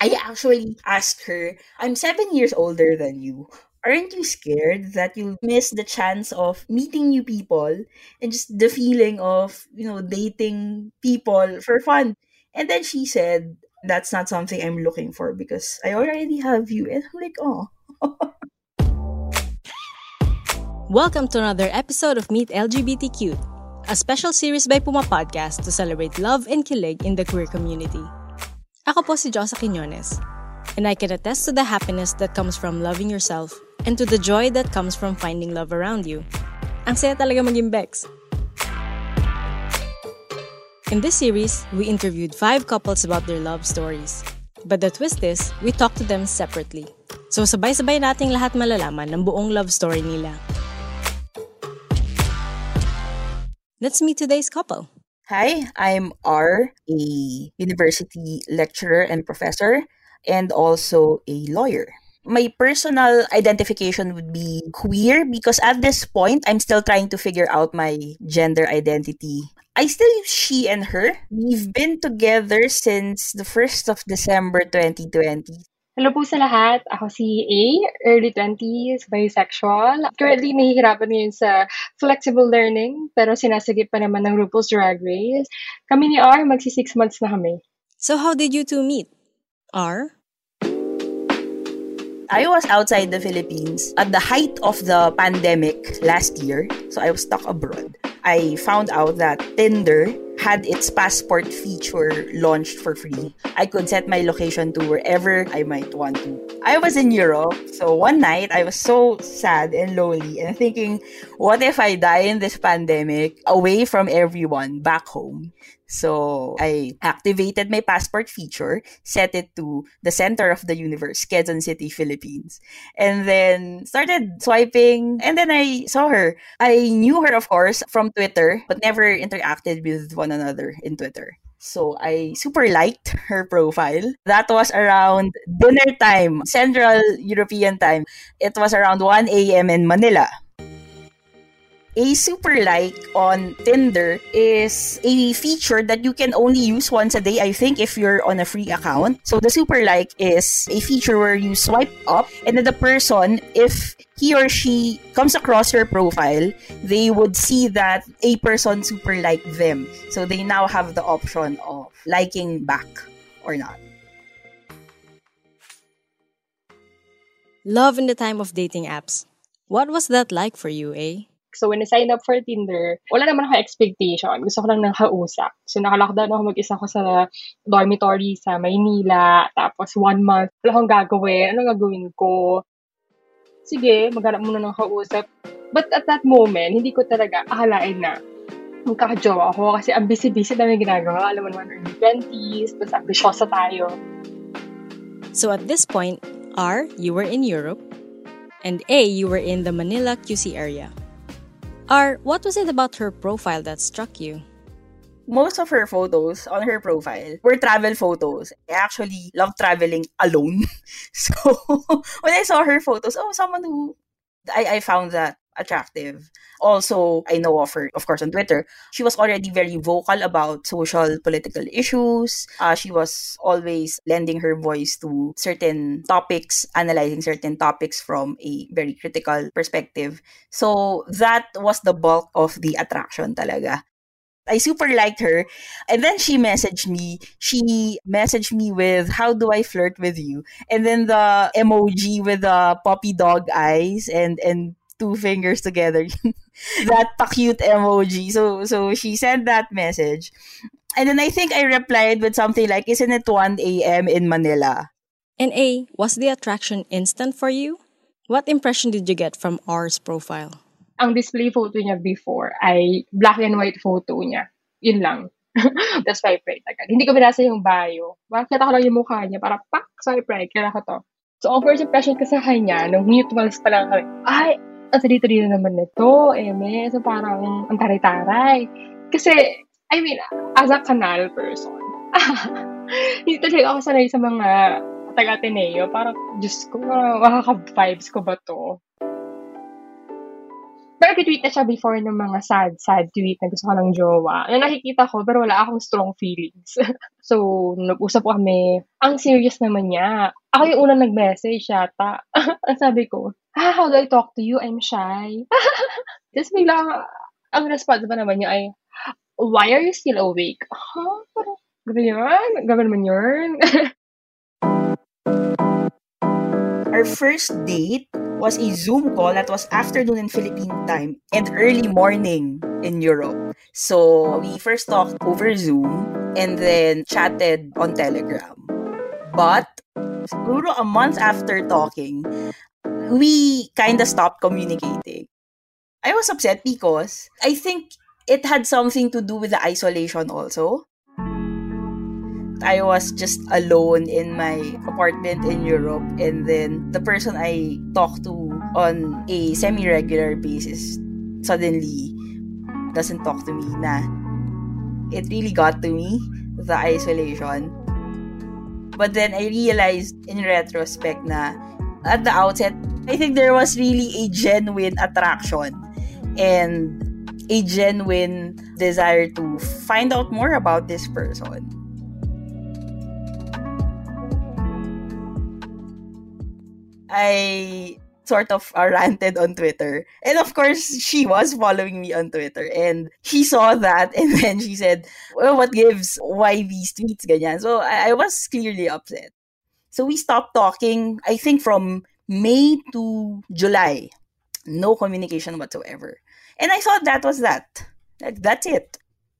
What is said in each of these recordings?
I actually asked her, I'm seven years older than you. Aren't you scared that you'll miss the chance of meeting new people and just the feeling of, you know, dating people for fun? And then she said, That's not something I'm looking for because I already have you. And I'm like, oh. Welcome to another episode of Meet LGBTQ, a special series by Puma Podcast to celebrate love and kilig in the queer community. Ako po si Josa Quiñones, and I can attest to the happiness that comes from loving yourself and to the joy that comes from finding love around you. Ang saya talaga maging Bex. In this series, we interviewed five couples about their love stories. But the twist is, we talked to them separately. So sabay-sabay nating lahat malalaman ng buong love story nila. Let's meet today's couple. Hi, I'm R, a university lecturer and professor, and also a lawyer. My personal identification would be queer because at this point, I'm still trying to figure out my gender identity. I still use she and her. We've been together since the 1st of December 2020. Hello po sa lahat. Ako si A, early 20s, bisexual. Currently, nahihirapan ngayon sa flexible learning, pero sinasagip pa naman ng RuPaul's Drag Race. Kami ni R, magsi 6 months na kami. So how did you two meet? R? I was outside the Philippines at the height of the pandemic last year, so I was stuck abroad. I found out that Tinder had its passport feature launched for free. I could set my location to wherever I might want to. I was in Europe, so one night I was so sad and lonely and thinking, what if I die in this pandemic away from everyone back home? So I activated my passport feature, set it to the center of the universe, Quezon City, Philippines, and then started swiping. And then I saw her. I knew her, of course, from Twitter, but never interacted with one another in Twitter. So I super liked her profile. That was around dinner time, Central European time. It was around 1 a.m. in Manila a super like on Tinder is a feature that you can only use once a day, I think, if you're on a free account. So the super like is a feature where you swipe up and then the person, if he or she comes across your profile, they would see that a person super like them. So they now have the option of liking back or not. Love in the time of dating apps. What was that like for you, eh? So when I signed up for Tinder, wala naman ako expectation. Gusto ko lang ng kausap. So nakalockdown ako mag-isa ko sa dormitory sa Maynila. Tapos one month, wala akong gagawin. Ano gagawin ko? Sige, maghanap muna ng kausap. But at that moment, hindi ko talaga akalain na magkakajowa ako kasi ang busy-busy dami ginagawa. Alam mo naman, early 20s, tapos ambisyosa tayo. So at this point, R, you were in Europe, and A, you were in the Manila QC area. R, what was it about her profile that struck you? Most of her photos on her profile were travel photos. I actually love traveling alone. So when I saw her photos, oh, someone who I, I found that attractive. Also, I know of her, of course, on Twitter. She was already very vocal about social political issues. Uh, she was always lending her voice to certain topics, analyzing certain topics from a very critical perspective. So that was the bulk of the attraction talaga. I super liked her. And then she messaged me. She messaged me with, How do I flirt with you? And then the emoji with the puppy dog eyes and, and two fingers together. that cute emoji. So so she sent that message. And then I think I replied with something like, Isn't it 1 a.m. in Manila? And A, was the attraction instant for you? What impression did you get from R's profile? Ang display photo niya before ay black and white photo niya. Yun lang. Tapos swipe right agad. Hindi ko binasa yung bio. Bakit ako lang yung mukha niya para pak, swipe right. Kaya ko to. So, ang first impression ko sa kanya, nung mutuals pa lang kami, ay, ang talito-talito naman nito, eme. So, parang ang taray-taray. Kasi, I mean, as a canal person, hindi talaga ako sanay sa mga taga-Ateneo. Parang, Diyos ko, makaka-vibes ko ba to? Pero nag-tweet na siya before ng mga sad, sad tweet na gusto ko ng jowa. Na nakikita ko, pero wala akong strong feelings. so, nag-usap kami. Ang serious naman niya. Ako yung unang nag-message yata. ang sabi ko, ah, how do I talk to you? I'm shy. Tapos bigla, ang response pa naman niya ay, why are you still awake? Huh? Parang, yun? Yun? Our first date was a Zoom call that was afternoon in Philippine time and early morning in Europe. So we first talked over Zoom and then chatted on Telegram. But siguro a month after talking, we kind of stopped communicating. I was upset because I think it had something to do with the isolation also. I was just alone in my apartment in Europe and then the person I talked to on a semi-regular basis suddenly doesn't talk to me na it really got to me the isolation but then I realized in retrospect na at the outset I think there was really a genuine attraction and a genuine desire to find out more about this person I sort of uh, ranted on Twitter. And of course, she was following me on Twitter. And she saw that and then she said, well, what gives? Why these tweets? Ganyan. So I, I was clearly upset. So we stopped talking, I think from May to July. No communication whatsoever. And I thought that was that. Like, that's it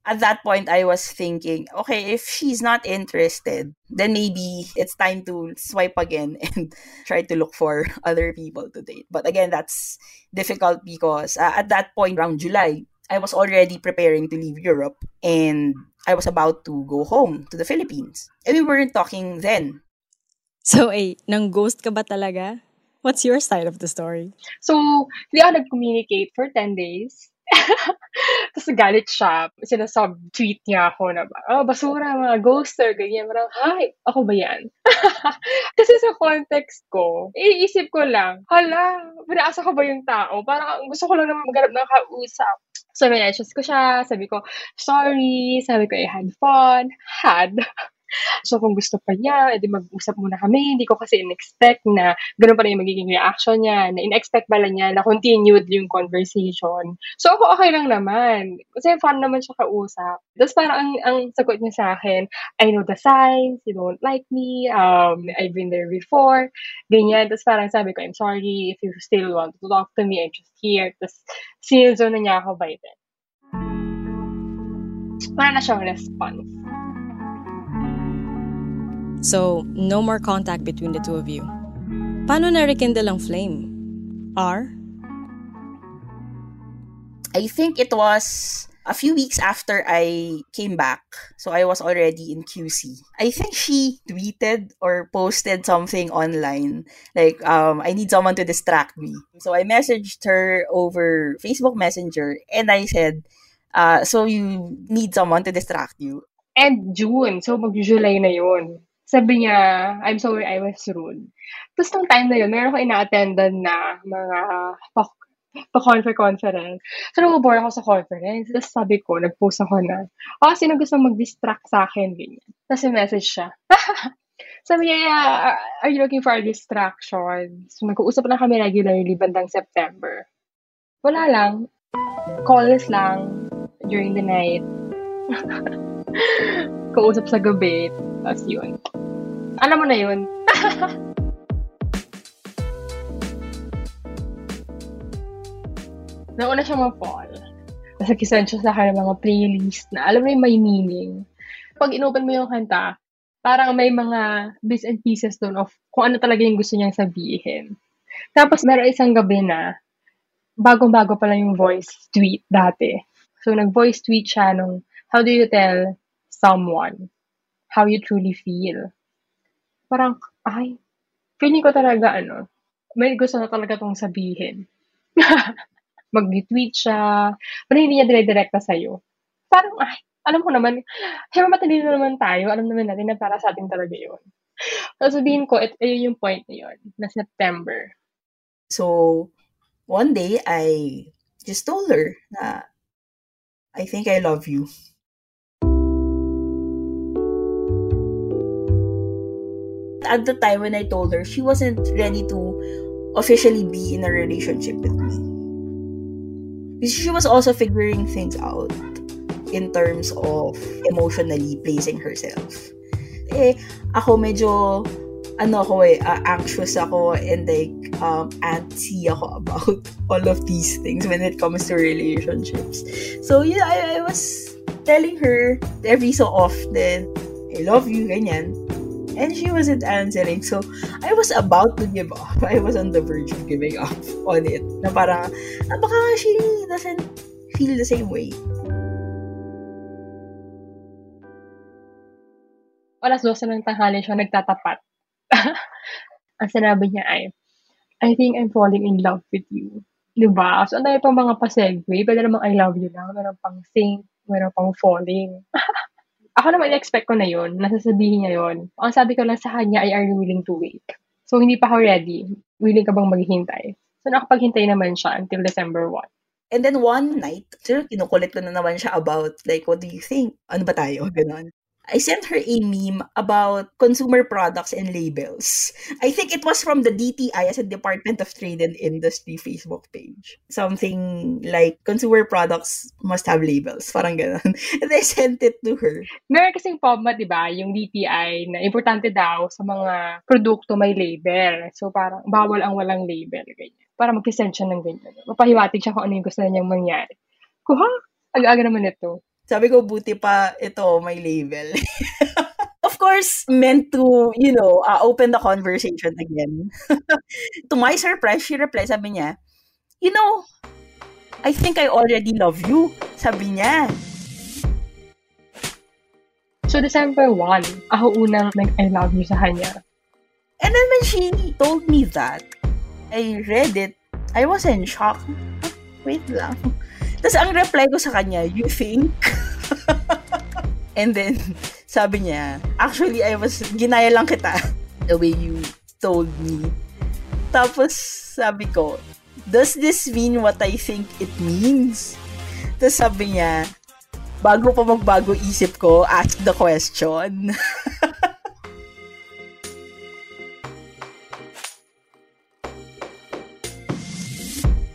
at that point I was thinking, okay, if she's not interested, then maybe it's time to swipe again and try to look for other people to date. But again, that's difficult because uh, at that point around July, I was already preparing to leave Europe and I was about to go home to the Philippines. And we weren't talking then. So, eh, nang ghost ka ba talaga? What's your side of the story? So, hindi ako nag-communicate for 10 days. Tapos galit siya. Sinasub-tweet niya ako na, oh, basura, mga ghoster, ganyan. Parang, hi, ako ba yan? Kasi sa context ko, iisip ko lang, hala, pinaasa ko ba yung tao? Parang gusto ko lang naman maghanap ng kausap. So, minessage ko siya. Sabi ko, sorry. Sabi ko, I had fun. Had. So, kung gusto pa niya, edi mag-usap muna kami. Hindi ko kasi in-expect na ganun pa rin yung magiging reaction niya. Na in-expect pala niya na continued yung conversation. So, ako okay lang naman. Kasi fun naman siya kausap. Tapos parang ang, ang sagot niya sa akin, I know the signs, you don't like me, um, I've been there before, ganyan. Tapos parang sabi ko, I'm sorry if you still want to talk to me, I'm just here. Tapos sinilzo na niya ako by then. Wala na siyang response. So, no more contact between the two of you. Paano na-rekindle ang flame? R? I think it was a few weeks after I came back. So I was already in QC. I think she tweeted or posted something online like um I need someone to distract me. So I messaged her over Facebook Messenger and I said uh so you need someone to distract you. And June, so mag-July na yun. Sabi niya, I'm sorry I was rude. Tapos nung time na yun, meron ko ina-attendan na mga pa- pa-confer conference. So, nabobore ako sa conference. Tapos sabi ko, nag-post ako na, oh, sino gusto mag-distract sa akin? Ganyan. Tapos message siya. sabi niya, yeah, are you looking for a distraction? So, nag-uusap na kami regularly bandang September. Wala lang. Calls lang during the night. Kausap sa gabi. Tapos yun. Alam mo na yun. Nauna siya mag-fall. Nasa kisend siya sa akin ng mga playlist na alam mo yung may meaning. Pag inopen mo yung kanta, parang may mga bits and pieces doon of kung ano talaga yung gusto niyang sabihin. Tapos meron isang gabi na bagong-bago pa lang yung voice tweet dati. So nag-voice tweet siya nung how do you tell someone how you truly feel? Parang, ay, feeling ko talaga, ano, may gusto na talaga tong sabihin. Mag-tweet siya, pero hindi niya dire-direkta sa'yo. Parang, ay, alam ko naman, hey, matalino naman tayo, alam naman natin na para sa atin talaga yun. So, sabihin ko, it, ayun yung point na yun, na September. So, one day, I just told her na, I think I love you. At the time when I told her, she wasn't ready to officially be in a relationship with me. She was also figuring things out in terms of emotionally placing herself. Eh, ako medyo, ano ako eh, uh, anxious ako and like, um, antsy ako about all of these things when it comes to relationships. So, yeah, I, I was telling her every so often, I love you, ganyan. And she wasn't answering. So, I was about to give up. I was on the verge of giving up on it. Na parang, ah, baka she doesn't feel the same way. Alas 12 ng tanghali siya nagtatapat. Ang sinabi niya ay, I think I'm falling in love with you. Diba? So, ang dami pang mga pa-segue. Pwede namang I love you lang. Meron pang think. Meron pang falling. Ako naman, expect ko na yun. Nasasabihin niya yun. Ang sabi ko lang sa kanya ay, are you willing to wait? So, hindi pa ako ready. Willing ka bang maghihintay? So, nakapaghintay naman siya until December 1. And then one night, sir, kinukulit ko na naman siya about, like, what do you think? Ano ba tayo? Ganon. I sent her a meme about consumer products and labels. I think it was from the DTI as a Department of Trade and Industry Facebook page. Something like consumer products must have labels. Parang ganun. And I sent it to her. Meron kasing POMA, di ba? Yung DTI na importante daw sa mga produkto may label. So parang bawal ang walang label. Ganyan. Para mag-send siya ng ganyan. Mapahiwatig siya kung ano yung gusto na niyang mangyari. Kuha! Aga-aga naman ito. Sabi ko, buti pa ito, may label. of course, meant to, you know, uh, open the conversation again. to my surprise, she replied, sabi niya, you know, I think I already love you. Sabi niya. So, December 1, ako unang nag-I love you sa kanya. And then when she told me that, I read it, I was in shock. Wait lang. Tapos ang reply ko sa kanya, you think? And then, sabi niya, actually, I was, ginaya lang kita the way you told me. Tapos, sabi ko, does this mean what I think it means? Tapos sabi niya, bago pa magbago isip ko, ask the question.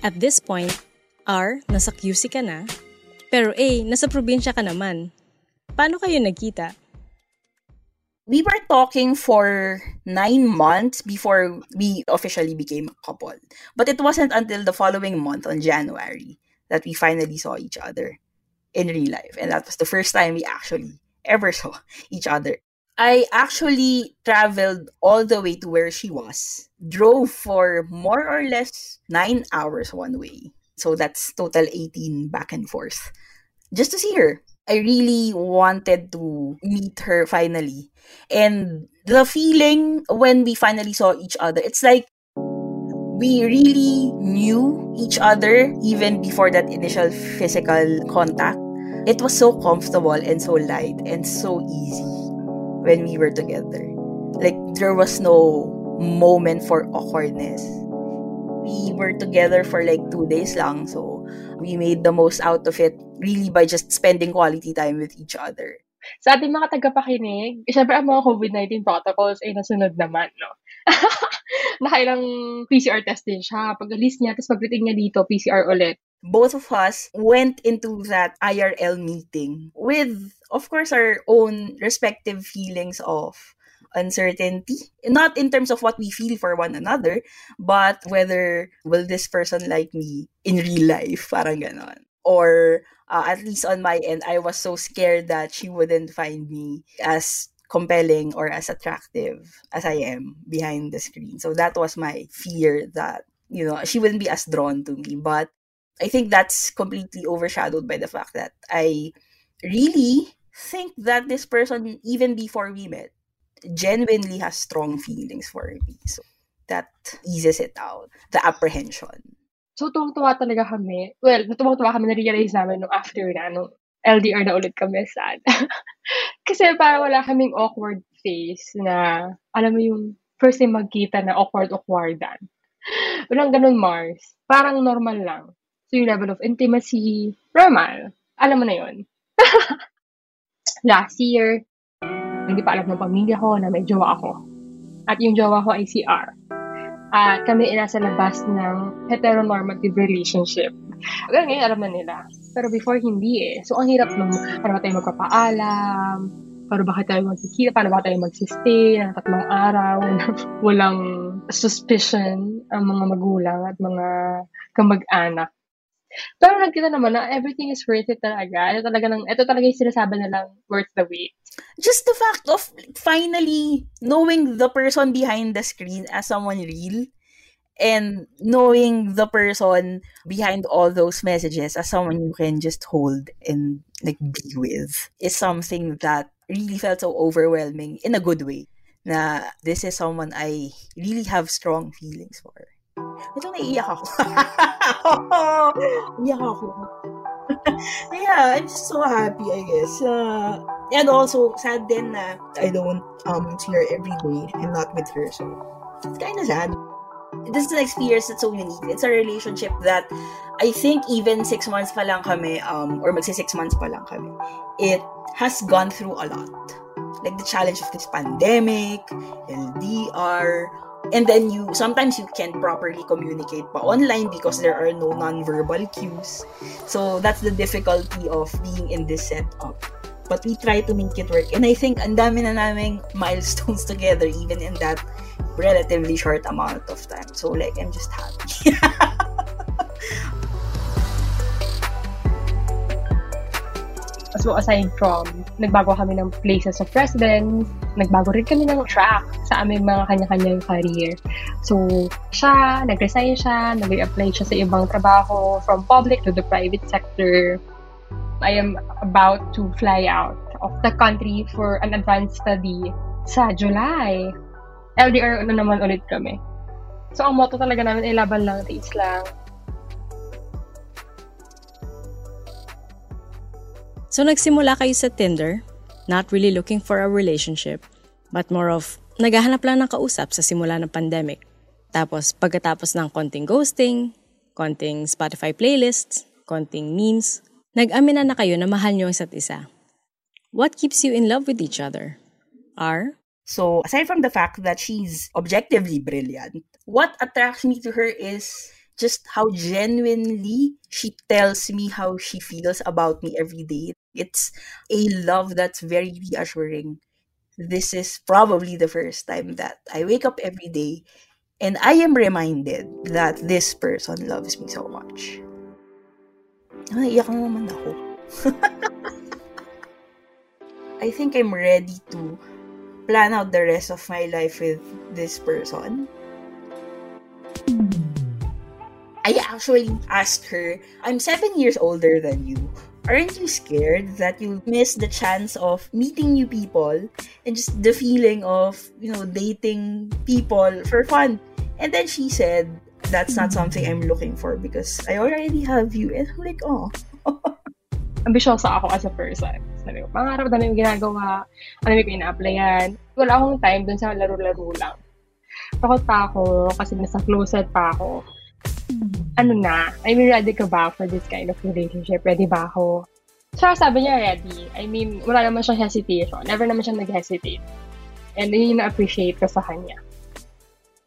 At this point, R, nasa QC ka na, pero A, nasa probinsya ka naman. Paano kayo nagkita? We were talking for nine months before we officially became a couple. But it wasn't until the following month, on January, that we finally saw each other in real life. And that was the first time we actually ever saw each other. I actually traveled all the way to where she was, drove for more or less nine hours one way. So that's total 18 back and forth. Just to see her. I really wanted to meet her finally. And the feeling when we finally saw each other, it's like we really knew each other even before that initial physical contact. It was so comfortable and so light and so easy when we were together. Like, there was no moment for awkwardness we were together for like two days lang. So, we made the most out of it really by just spending quality time with each other. Sa ating mga tagapakinig, syempre ang mga COVID-19 protocols ay nasunod naman, no? Nakailang PCR test din siya. Pag alis niya, tapos pagdating niya dito, PCR ulit. Both of us went into that IRL meeting with, of course, our own respective feelings of uncertainty. Not in terms of what we feel for one another but whether will this person like me in real life? Parang ganon. Or uh, at least on my end I was so scared that she wouldn't find me as compelling or as attractive as I am behind the screen. So that was my fear that you know she wouldn't be as drawn to me. But I think that's completely overshadowed by the fact that I really think that this person, even before we met, genuinely has strong feelings for me. So that eases it out, the apprehension. So, tuwang-tuwa talaga kami. Well, tuwang-tuwa kami na-realize namin nung after na, nung LDR na ulit kami sad. Kasi para wala kaming awkward face na, alam mo yung first time magkita na awkward-awkwardan. Walang ganun, Mars. Parang normal lang. So, yung level of intimacy, normal. Alam mo na yun. Last year, hindi pa alam ng pamilya ko na may jowa ako. At yung jowa ko ay si R at kami ay nasa labas ng heteronormative relationship. Hanggang ngayon, alam na nila. Pero before, hindi eh. So, ang hirap nung, paano ba tayo magpapaalam, paano ba tayo magkikita, paano ba tayo magsistay ng tatlong araw, walang suspicion ang mga magulang at mga kamag-anak. Pero nagkita naman na everything is worth it talaga. Ito talaga, ng, ito talaga yung sinasabi lang worth the wait. Just the fact of finally knowing the person behind the screen as someone real and knowing the person behind all those messages as someone you can just hold and like be with is something that really felt so overwhelming in a good way. Na this is someone I really have strong feelings for. Ito naiiyak ako. Ako. yeah, I'm so happy, I guess. Uh, and also, sad na I don't um, see her every day. I'm not with her, so it's kind of sad. This is an experience that's so unique. It's a relationship that I think even six months pa lang kami, um, or magsi six months pa lang kami, it has gone through a lot. Like the challenge of this pandemic, LDR, and then you sometimes you can't properly communicate pa online because there are no non-verbal cues. So that's the difficulty of being in this setup. But we try to make it work. And I think ang dami na naming milestones together even in that relatively short amount of time. So like I'm just happy So aside from nagbago kami ng places of residence, nagbago rin kami ng track sa aming mga kanya-kanyang career. So siya, nag-resign siya, nag-apply siya sa ibang trabaho from public to the private sector. I am about to fly out of the country for an advanced study sa July. LDR na naman ulit kami. So, ang motto talaga namin ay laban lang, taste lang. So nagsimula kayo sa Tinder, not really looking for a relationship, but more of naghahanap lang ng kausap sa simula ng pandemic. Tapos pagkatapos ng konting ghosting, konting Spotify playlists, konting memes, nag-amina na kayo na mahal niyo isa't isa. What keeps you in love with each other? R? So, aside from the fact that she's objectively brilliant, what attracts me to her is just how genuinely she tells me how she feels about me every day. It's a love that's very reassuring. This is probably the first time that I wake up every day and I am reminded that this person loves me so much. I think I'm ready to plan out the rest of my life with this person. I actually asked her, I'm seven years older than you. Aren't you scared that you miss the chance of meeting new people and just the feeling of, you know, dating people for fun? And then she said, that's not something I'm looking for because I already have you. And I'm like, oh. Ambisyosa ako as a person. Sabi ko, pangarap na yung ginagawa, ano yung ina-applyan. Wala akong time dun sa laro-laro lang. Takot pa ako kasi nasa closet pa ako ano na, I mean, ready ka ba for this kind of relationship? Ready ba ako? So, sabi niya ready. I mean, wala naman siyang hesitation. Never naman siya nag-hesitate. And yun yung na-appreciate ko sa kanya.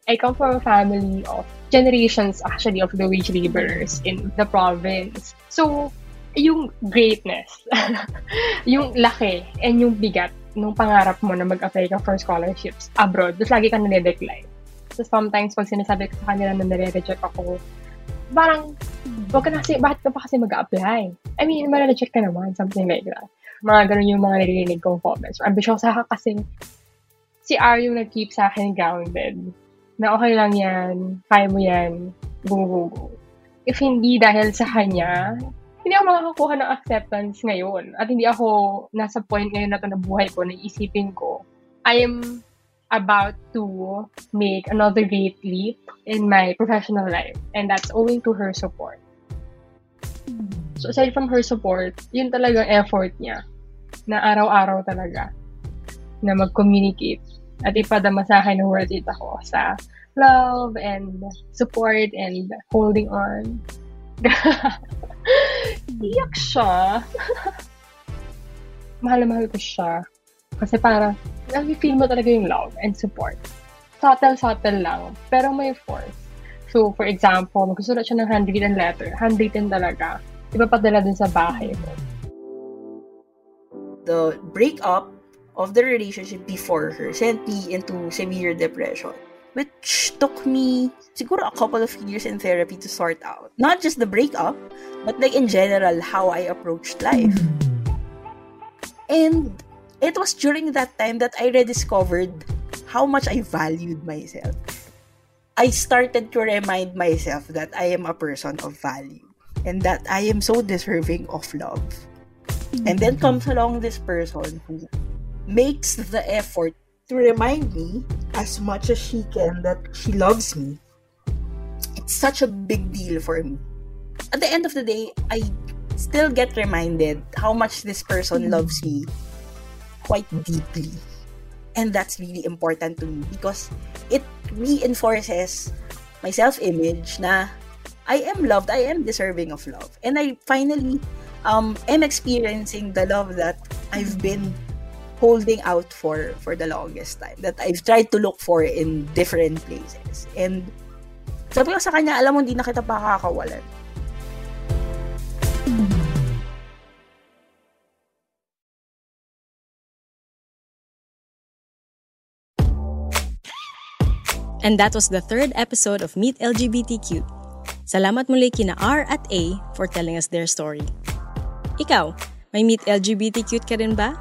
I come from a family of generations actually of the wage laborers in the province. So, yung greatness, yung laki, and yung bigat nung pangarap mo na mag-apply ka for scholarships abroad, tapos lagi ka na-decline. So, sometimes pag sinasabi ko sa kanila na nare-reject ako, parang, wag ka na kasi, bakit ka pa kasi mag-apply? I mean, mara-reject ka naman, something like that. Mga ganun yung mga naririnig kong comments. Ambisyosa ka kasi si R yung nag-keep sa akin grounded. Na okay lang yan, kaya mo yan, go, go, go. If hindi dahil sa kanya, hindi ako makakakuha ng acceptance ngayon. At hindi ako nasa point ngayon na to na buhay ko na isipin ko, I am about to make another great leap in my professional life. And that's owing to her support. So aside from her support, yun talagang effort niya na araw-araw talaga na mag-communicate at ipadama sa akin na worth it ako sa love and support and holding on. Iyak siya. mahal na mahal ko siya. Kasi parang, nag-feel mo talaga yung love and support. Subtle-subtle lang, pero may force. So, for example, magsusulat siya ng handwritten letter. Handwritten talaga. Ipapadala dun sa bahay mo. The breakup of the relationship before her sent me into severe depression which took me siguro a couple of years in therapy to sort out. Not just the breakup, but like in general, how I approached life. And it was during that time that I rediscovered how much I valued myself. I started to remind myself that I am a person of value and that I am so deserving of love. And then mm-hmm. comes along this person who makes the effort to remind me as much as she can that she loves me. It's such a big deal for me. At the end of the day, I still get reminded how much this person mm-hmm. loves me quite deeply. And that's really important to me because it reinforces my self-image na I am loved, I am deserving of love. And I finally um, am experiencing the love that I've been holding out for for the longest time that I've tried to look for in different places. And sabi ko sa kanya, alam mo, hindi na kita pakakawalan. And that was the third episode of Meet LGBTQ. Salamat muli kina R at A for telling us their story. Ikaw, may Meet LGBTQ ka rin ba?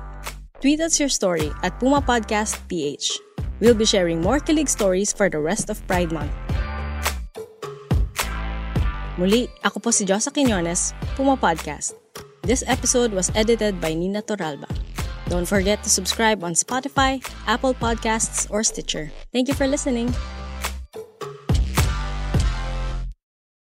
Tweet us your story at Puma Podcast PH. We'll be sharing more kilig stories for the rest of Pride Month. Muli, ako po si Josa Quinones, Puma Podcast. This episode was edited by Nina Toralba. Don't forget to subscribe on Spotify, Apple Podcasts, or Stitcher. Thank you for listening.